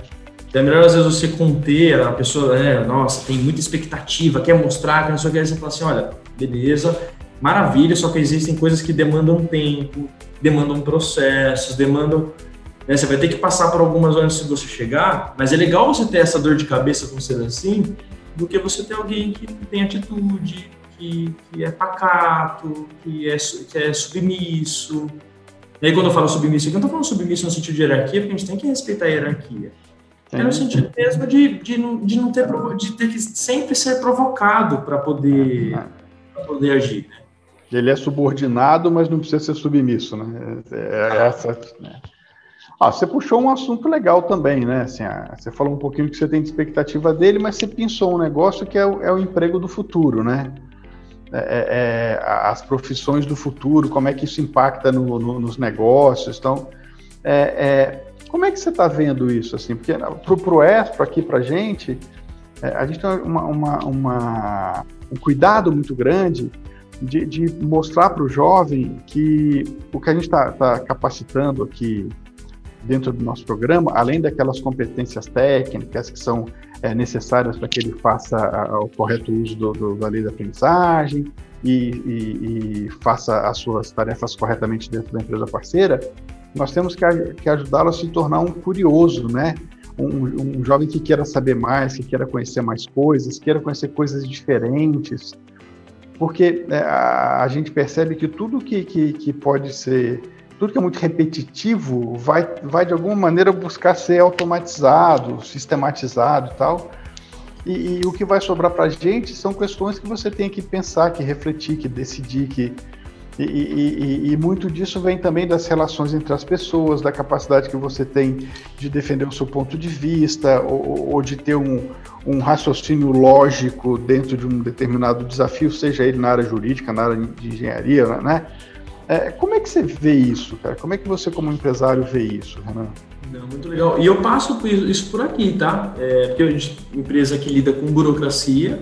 B: Então é melhor às vezes você conter a pessoa, né, nossa, tem muita expectativa, quer mostrar, quer não sei o que, você fala assim, olha, beleza, maravilha, só que existem coisas que demandam tempo, demandam processos, demandam. Né, você vai ter que passar por algumas antes de você chegar, mas é legal você ter essa dor de cabeça com ser assim, do que você ter alguém que tem atitude, que, que é pacato, que é, que é submisso. E aí, quando eu falo submisso, eu não estou falando submisso no sentido de hierarquia, porque a gente tem que respeitar a hierarquia. É no sentido mesmo de, de, não, de não ter de ter que sempre ser provocado para poder, poder agir. Né?
A: Ele é subordinado, mas não precisa ser submisso, né? É, é essa. Né? Ah, você puxou um assunto legal também, né? Assim, ah, você falou um pouquinho que você tem de expectativa dele, mas você pensou um negócio que é o, é o emprego do futuro, né? É, é, é as profissões do futuro, como é que isso impacta no, no, nos negócios. Então, é, como é que você está vendo isso? Assim, porque para o ESPRO aqui para a gente, a gente tem uma, uma, uma, um cuidado muito grande de, de mostrar para o jovem que o que a gente está tá capacitando aqui dentro do nosso programa, além daquelas competências técnicas que são é, necessárias para que ele faça o correto uso do, do, da lei da aprendizagem e, e, e, faça as suas tarefas corretamente dentro da empresa parceira, nós temos que, que ajudá-lo a se tornar um curioso, né? Um, um, jovem que queira saber mais, que queira conhecer mais coisas, queira conhecer coisas diferentes, porque é, a, a, gente percebe que tudo que, que, que, pode ser, tudo que é muito repetitivo, vai, vai de alguma maneira buscar ser automatizado, sistematizado e tal. E, e o que vai sobrar para a gente são questões que você tem que pensar, que refletir, que decidir, que e, e, e, muito disso vem também das relações entre as pessoas, da capacidade que você tem de defender o seu ponto de vista, ou, ou de ter um, um, raciocínio lógico dentro de um determinado desafio, seja ele na área jurídica, na área de engenharia, né? É, como é que você vê isso, cara? Como é que você, como empresário, vê isso, Renan?
B: Não, muito legal. E eu passo isso por aqui, tá? É, porque a gente, empresa que lida com burocracia,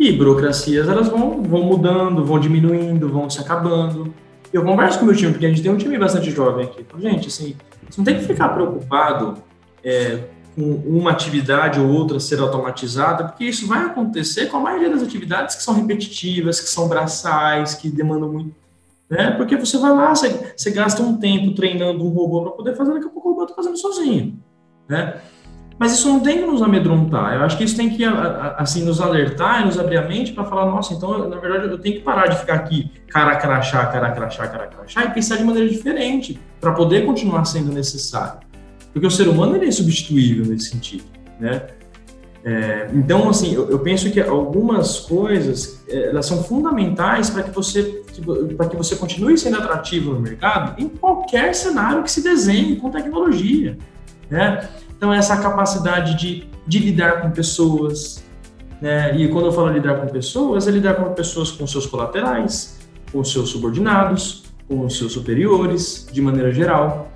B: e burocracias, elas vão, vão mudando, vão diminuindo, vão se acabando. Eu converso com o meu time, porque a gente tem um time bastante jovem aqui. Então, gente, assim, você não tem que ficar preocupado é, com uma atividade ou outra ser automatizada, porque isso vai acontecer com a maioria das atividades que são repetitivas, que são braçais, que demandam muito. Né? Porque você vai lá, você, você gasta um tempo treinando um robô para poder fazer, daqui a pouco o robô está fazendo sozinho. Né? Mas isso não tem que nos amedrontar. Eu acho que isso tem que assim nos alertar e nos abrir a mente para falar, nossa, então na verdade eu tenho que parar de ficar aqui cara crachá, cara crachá, cara crachá e pensar de maneira diferente para poder continuar sendo necessário. Porque o ser humano ele é substituível nesse sentido, né? É, então, assim, eu, eu, penso que algumas coisas é, elas são fundamentais para que você para que você continue sendo atrativo no mercado em qualquer cenário que se desenhe com tecnologia, né? Então, essa capacidade de, de lidar com pessoas, né? E quando eu falo lidar com pessoas, é lidar com pessoas com seus colaterais, com seus subordinados, com seus superiores, de maneira geral.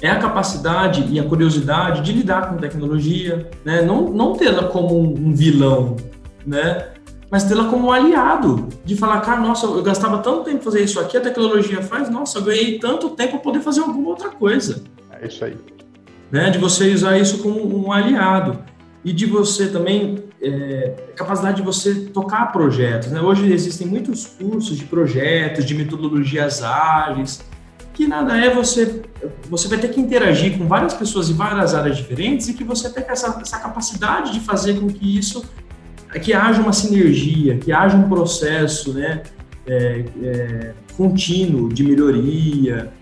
B: É a capacidade e a curiosidade de lidar com tecnologia, né? Não, não tê-la como um vilão, né? Mas tê-la como um aliado, de falar, cara, nossa, eu gastava tanto tempo fazer isso aqui, a tecnologia faz, nossa, eu ganhei tanto tempo para poder fazer alguma outra coisa.
A: É isso aí
B: né, de você usar isso como um aliado e de você também é, capacidade de você tocar projetos. Né? Hoje existem muitos cursos de projetos, de metodologias ágeis, que nada é você você vai ter que interagir com várias pessoas em várias áreas diferentes e que você tem essa, essa capacidade de fazer com que isso que haja uma sinergia, que haja um processo, né, é, é, contínuo de melhoria,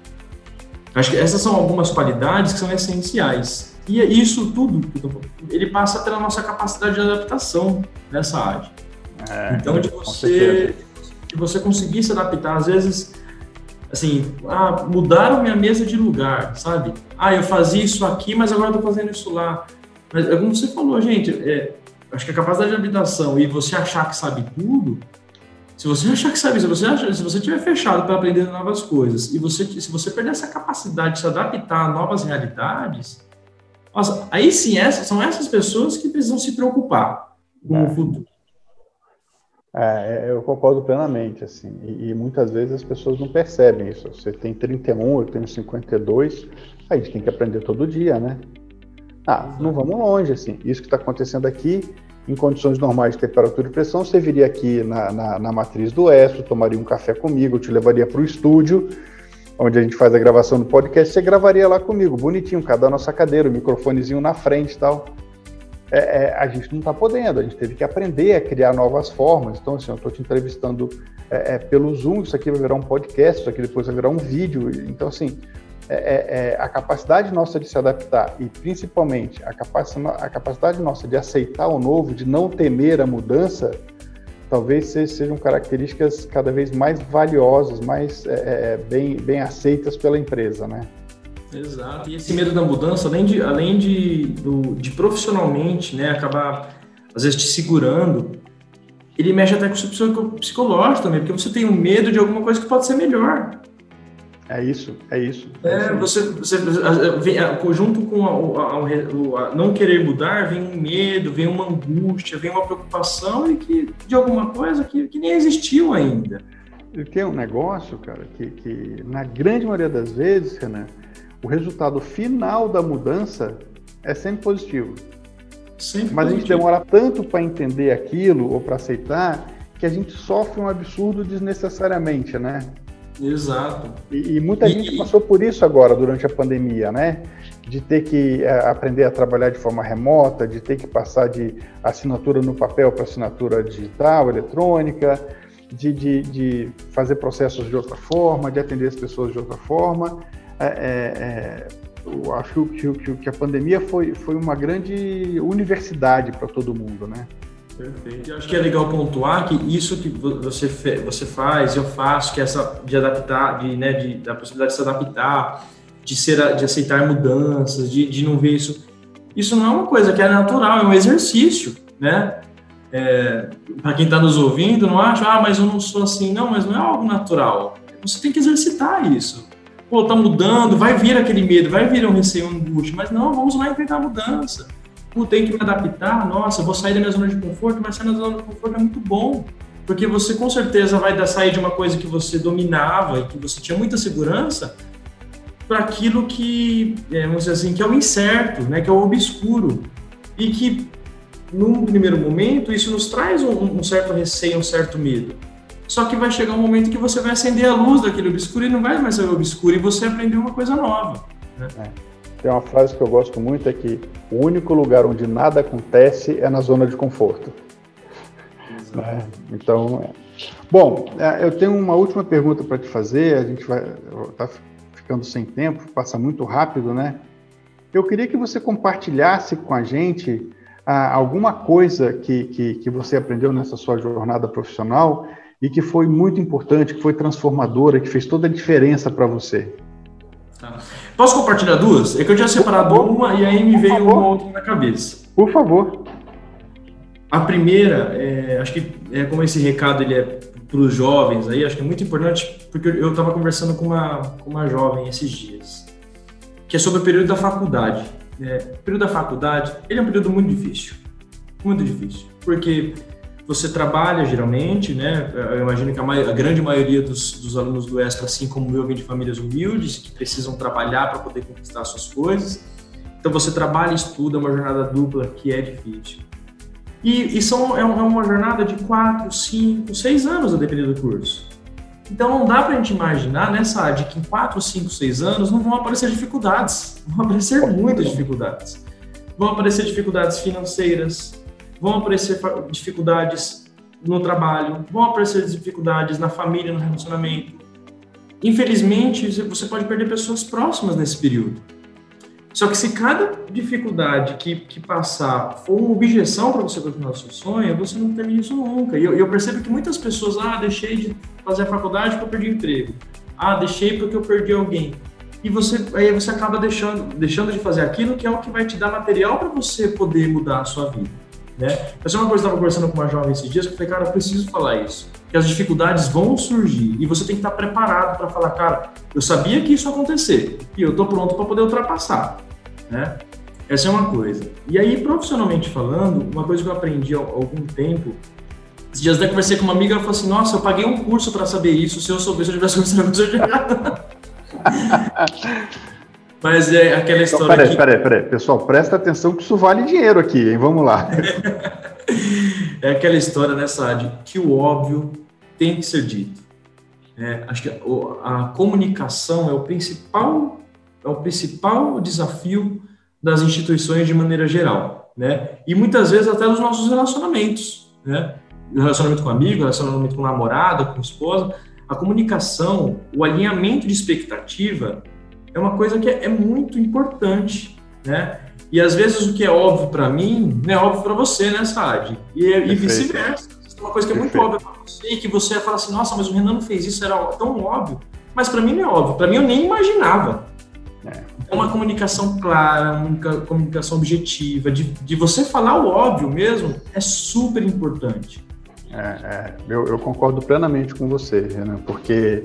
B: Acho que essas são algumas qualidades que são essenciais. E isso tudo, ele passa pela nossa capacidade de adaptação nessa área. É, então, de você, de você conseguir se adaptar, às vezes, assim, ah, mudaram minha mesa de lugar, sabe? Ah, eu fazia isso aqui, mas agora estou fazendo isso lá. Mas é como você falou, gente, é, acho que a capacidade de habitação e você achar que sabe tudo, se você achar que sabe, se você acha, se você tiver fechado para aprender novas coisas e você se você perder essa capacidade de se adaptar a novas realidades, nossa, aí sim essas são essas pessoas que precisam se preocupar com é. o futuro.
A: É, eu concordo plenamente, assim, e, e, muitas vezes as pessoas não percebem isso. Você tem 31, eu tenho 52, a gente tem que aprender todo dia, né? Ah, não vamos longe, assim. Isso que está acontecendo aqui, em condições normais de temperatura e pressão, você viria aqui na, na, na matriz do Estro, tomaria um café comigo, eu te levaria para o estúdio, onde a gente faz a gravação do podcast, você gravaria lá comigo, bonitinho, cada nossa cadeira, o microfonezinho na frente e tal. É, é, a gente não está podendo, a gente teve que aprender a criar novas formas. Então, assim, eu estou te entrevistando é, é, pelo Zoom, isso aqui vai virar um podcast, isso aqui depois vai virar um vídeo. Então, assim, é, é, é, a capacidade nossa de se adaptar e principalmente a, capaci a capacidade nossa de aceitar o novo, de não temer a mudança, talvez sejam características cada vez mais valiosas, mais é, é, bem, bem aceitas pela empresa, né?
B: Exato. E esse medo da mudança, além de, além de, do, de profissionalmente, né, acabar às vezes te segurando, ele mexe até com o seu psicológico também, porque você tem um medo de alguma coisa que pode ser melhor.
A: É isso, é isso.
B: É, você, você vem, junto com a, a, a, não querer mudar, vem um medo, vem uma angústia, vem uma preocupação e que, de alguma coisa que, que nem existiu ainda.
A: E tem um negócio, cara, que, que na grande maioria das vezes, Renan, o resultado final da mudança é sempre positivo. Sempre Mas positivo. a gente demora tanto para entender aquilo ou para aceitar que a gente sofre um absurdo desnecessariamente, né?
B: Exato.
A: E, e muita e, gente passou por isso agora, durante a pandemia, né? De ter que é, aprender a trabalhar de forma remota, de ter que passar de assinatura no papel para assinatura digital, eletrônica, de, de, de, fazer processos de outra forma, de atender as pessoas de outra forma. É, é, é eu acho que, que, que a pandemia foi, foi uma grande universidade para todo mundo, né?
B: Perfeito. Eu acho que é legal pontuar que isso que você, você faz, eu faço, que é essa de adaptar, de, né, de, da possibilidade de se adaptar, de, ser, de aceitar mudanças, de, de não ver isso. Isso não é uma coisa que é natural, é um exercício, né? É, para quem está nos ouvindo, não acha, ah, mas eu não sou assim. Não, mas não é algo natural. Você tem que exercitar isso. Pô, tá mudando, vai vir aquele medo, vai vir um receio, um angústia, mas não, vamos lá enfrentar a mudança Pô, tenho que me adaptar, nossa, vou sair da minha zona de conforto, mas sair da zona de conforto é muito bom, porque você com certeza vai sair de uma coisa que você dominava e que você tinha muita segurança para aquilo que, é, vamos dizer assim, que é o incerto, né, que é o obscuro, e que num primeiro momento isso nos traz um, um certo receio, um certo medo. Só que vai chegar um momento que você vai acender a luz daquele obscuro e não vai mais ser obscuro e você aprender uma coisa nova. Né?
A: É. Tem uma frase que eu gosto muito é que o único lugar onde nada acontece é na zona de conforto. Né? Então, é. bom, é, eu tenho uma última pergunta para te fazer. A gente vai tá ficando sem tempo, passa muito rápido, né? Eu queria que você compartilhasse com a gente ah, alguma coisa que, que, que você aprendeu nessa sua jornada profissional e que foi muito importante, que foi transformadora, que fez toda a diferença para você.
B: Tá. Posso compartilhar duas? É que eu tinha separado uma e aí me Por veio favor. uma outra na cabeça.
A: Por favor.
B: A primeira, é, acho que é como esse recado ele é para os jovens aí, acho que é muito importante, porque eu estava conversando com uma, com uma jovem esses dias, que é sobre o período da faculdade. É, o período da faculdade, ele é um período muito difícil, muito difícil, porque você trabalha geralmente, né? Eu imagino que a, a grande maioria dos, dos, alunos do Extra, assim como eu, vem de famílias humildes que precisam trabalhar para poder conquistar suas coisas. Então você trabalha e estuda, é uma jornada dupla que é difícil. E, e são, é, é uma jornada de quatro, cinco, seis anos a depender do curso. Então não dá para a gente imaginar nessa área de que em quatro, cinco, seis anos não vão aparecer dificuldades, vão aparecer muitas dificuldades. Vão aparecer dificuldades financeiras, vão aparecer dificuldades no trabalho, vão aparecer dificuldades na família, no relacionamento. Infelizmente, você pode perder pessoas próximas nesse período. Só que se cada dificuldade que, que passar for uma objeção para você continuar o seu sonho, você não termina isso nunca. E eu, eu, percebo que muitas pessoas, ah, deixei de fazer a faculdade porque eu perdi emprego. Ah, deixei porque eu perdi alguém. e você aí você acaba deixando, deixando de fazer aquilo que é o que vai te dar material para você poder mudar a sua vida. Né? Essa é uma coisa que eu estava conversando com uma jovem esses dias, que eu falei, cara, eu preciso falar isso. Que as dificuldades vão surgir e você tem que estar preparado para falar, cara, eu sabia que isso ia acontecer e eu estou pronto para poder ultrapassar. Né? Essa é uma coisa. E aí, profissionalmente falando, uma coisa que eu aprendi há algum tempo, esses dias até conversei com uma amiga, ela falou assim, nossa, eu paguei um curso para saber isso, se eu soubesse, eu tivesse começado a. Mas é aquela então, história. Então,
A: peraí, que... peraí, peraí. Pessoal, presta atenção que isso vale dinheiro aqui, hein? Vamos lá.
B: é aquela história, né, Sad, que o óbvio tem que ser dito. É, acho que a, a, comunicação é o principal é o principal desafio das instituições de maneira geral, né? E muitas vezes até dos nossos relacionamentos, né? Relacionamento com amigo, relacionamento com namorada, com esposa, a comunicação, o alinhamento de expectativa é uma coisa que é, é muito importante, né? E às vezes o que é óbvio para mim não é óbvio para você, né, Saad? E, e vice-versa. É uma coisa que é muito óbvia para você e que você fala assim, nossa, mas o Renan não fez isso, era tão óbvio. Mas para mim não é óbvio. Para mim eu nem imaginava. É. Então, uma comunicação clara, uma comunicação objetiva, de, de você falar o óbvio mesmo, é super importante.
A: É, é, eu, eu, concordo plenamente com você, Renan, porque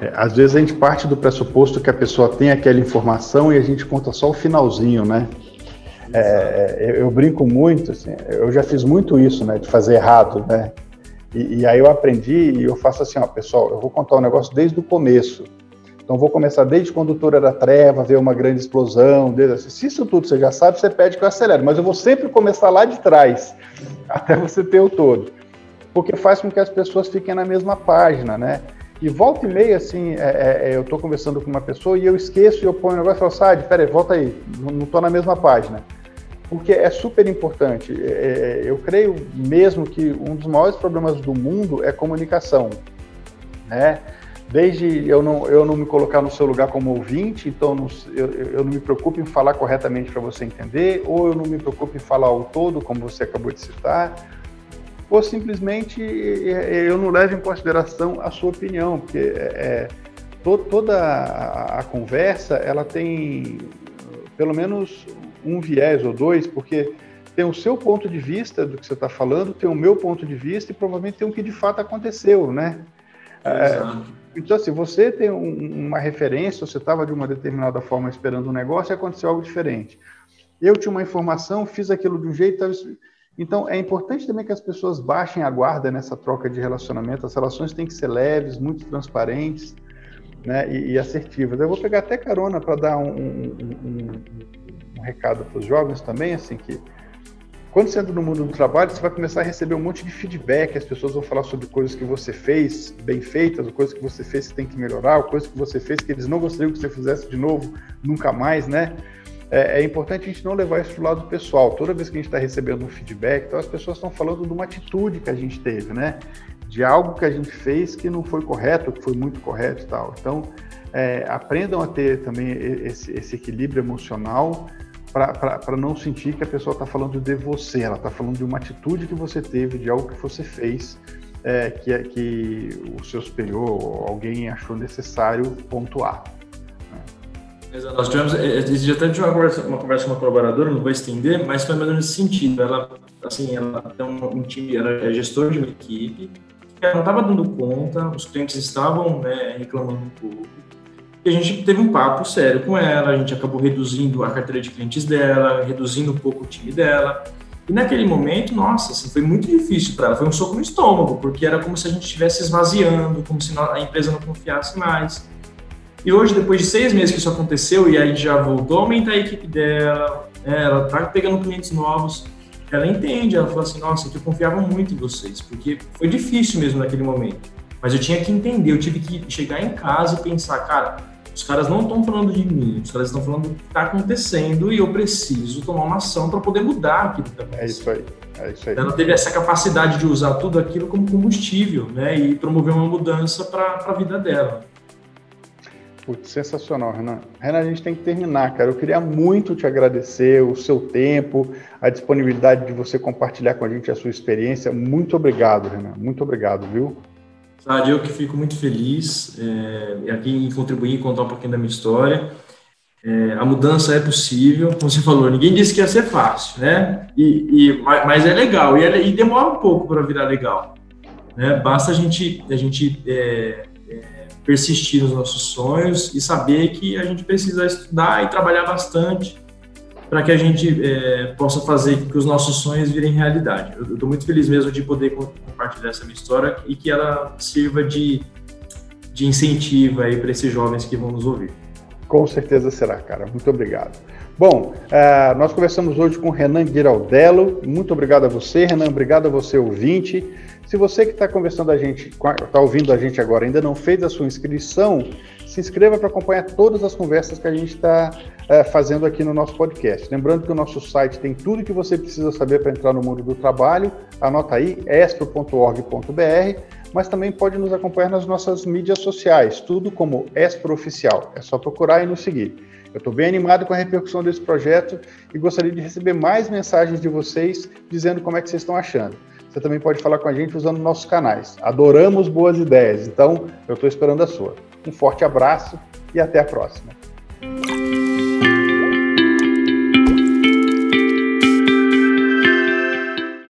A: é, às vezes a gente parte do pressuposto que a pessoa tem aquela informação e a gente conta só o finalzinho, né? É, é, eu, brinco muito, assim, eu já fiz muito isso, né, de fazer errado, né? E, e, aí eu aprendi e eu faço assim, ó, pessoal, eu vou contar um negócio desde o começo. Então vou começar desde o touro era treva, ver uma grande explosão, desde, assim, se isso tudo você já sabe, você pede que eu acelere, mas eu vou sempre começar lá de trás, até você ter o todo porque faz com que as pessoas fiquem na mesma página, né? E volta e meia, assim, é, é, é eu estou conversando com uma pessoa e eu esqueço e eu ponho um negócio e falo, sai, peraí, volta aí, não estou na mesma página. Porque é super importante. É, é, eu creio mesmo que um dos maiores problemas do mundo é comunicação, né? Desde eu não, eu não me colocar no seu lugar como ouvinte, então não, eu, eu não me preocupo em falar corretamente para você entender, ou eu não me preocupo em falar o todo, como você acabou de citar, ou simplesmente é, eu não levo em consideração a sua opinião, porque é, é toda a, a, conversa ela tem pelo menos um viés ou dois, porque tem o seu ponto de vista do que você está falando, tem o meu ponto de vista e provavelmente tem o que de fato aconteceu, né? É, então, assim, você tem um, uma referência, você estava de uma determinada forma esperando um negócio e aconteceu algo diferente. Eu tinha uma informação, fiz aquilo de um jeito, então, é importante também que as pessoas baixem a guarda nessa troca de relacionamento. As relações têm que ser leves, muito transparentes né, e, e assertivas. Eu vou pegar até carona para dar um, um, um, um recado para os jovens também, assim, que quando você entra no mundo do trabalho, você vai começar a receber um monte de feedback, as pessoas vão falar sobre coisas que você fez bem feitas, coisas que você fez que tem que melhorar, coisas que você fez que eles não gostariam que você fizesse de novo, nunca mais, né? É, é, importante a gente não levar isso para o lado pessoal. Toda vez que a gente está recebendo um feedback, então as pessoas estão falando de uma atitude que a gente teve, né? De algo que a gente fez que não foi correto, que foi muito correto e tal. Então, é, aprendam a ter também esse, esse equilíbrio emocional para não sentir que a pessoa está falando de você, ela está falando de uma atitude que você teve, de algo que você fez, é, que, é, que o seu superior ou alguém achou necessário pontuar.
B: Exato. Nós tivemos, já até tive uma conversa, uma conversa com uma colaboradora, não vou estender, mas foi mais ou menos nesse sentido. Ela, assim, ela um, time, ela é gestora de uma equipe, ela não estava dando conta, os clientes estavam né, reclamando um pouco. E a gente teve um papo sério com ela, a gente acabou reduzindo a carteira de clientes dela, reduzindo um pouco o time dela. E naquele momento, nossa, assim, foi muito difícil para ela, foi um soco no estômago, porque era como se a gente estivesse esvaziando, como se a empresa não confiasse mais. E hoje, depois de seis meses que isso aconteceu, e aí já voltou a aumentar a equipe dela, é, ela tá pegando clientes novos, ela entende, ela fala assim, nossa, eu confiava muito em vocês, porque foi difícil mesmo naquele momento. Mas eu tinha que entender, eu tive que chegar em casa e pensar, cara, os caras não estão falando de mim, os caras estão falando do que está acontecendo e eu preciso tomar uma ação para poder mudar aquilo que
A: tá É isso aí. É isso aí.
B: Ela teve essa capacidade de usar tudo aquilo como combustível, né? E promover uma mudança para a vida dela.
A: Putz, sensacional, Renan. Renan, a gente tem que terminar, cara. Eu queria muito te agradecer o seu tempo, a disponibilidade de você compartilhar com a gente a sua experiência. Muito obrigado, Renan. Muito obrigado, viu?
B: Sabe, eu que fico muito feliz é, aqui em contribuir e contar um pouquinho da minha história. É, a mudança é possível, como você falou, ninguém disse que ia ser fácil, né? E, e mas é legal, e, é, e demora um pouco para virar legal. Né? Basta a gente, a gente é, persistir nos nossos sonhos e saber que a gente precisa estudar e trabalhar bastante para que a gente é, possa fazer que os nossos sonhos virem realidade. Eu estou muito feliz mesmo de poder compartilhar essa minha história e que ela sirva de, de incentivo aí para esses jovens que vão nos ouvir.
A: Com certeza será, cara. Muito obrigado. Bom, uh, nós conversamos hoje com Renan Giraldello. Muito obrigado a você, Renan. Obrigado a você, ouvinte. Se você que está conversando a gente, está ouvindo a gente agora, ainda não fez a sua inscrição, se inscreva para acompanhar todas as conversas que a gente está uh, eh, fazendo aqui no nosso podcast. Lembrando que o nosso site tem tudo que você precisa saber para entrar no mundo do trabalho. Anota aí, espro.org.br, mas também pode nos acompanhar nas nossas mídias sociais, tudo como Espro Oficial. É só procurar e nos seguir. Eu estou bem animado com a repercussão desse projeto e gostaria de receber mais mensagens de vocês dizendo como é que vocês estão achando. Você também pode falar com a gente usando nossos canais. Adoramos boas ideias, então eu estou esperando a sua. Um forte abraço e até a próxima.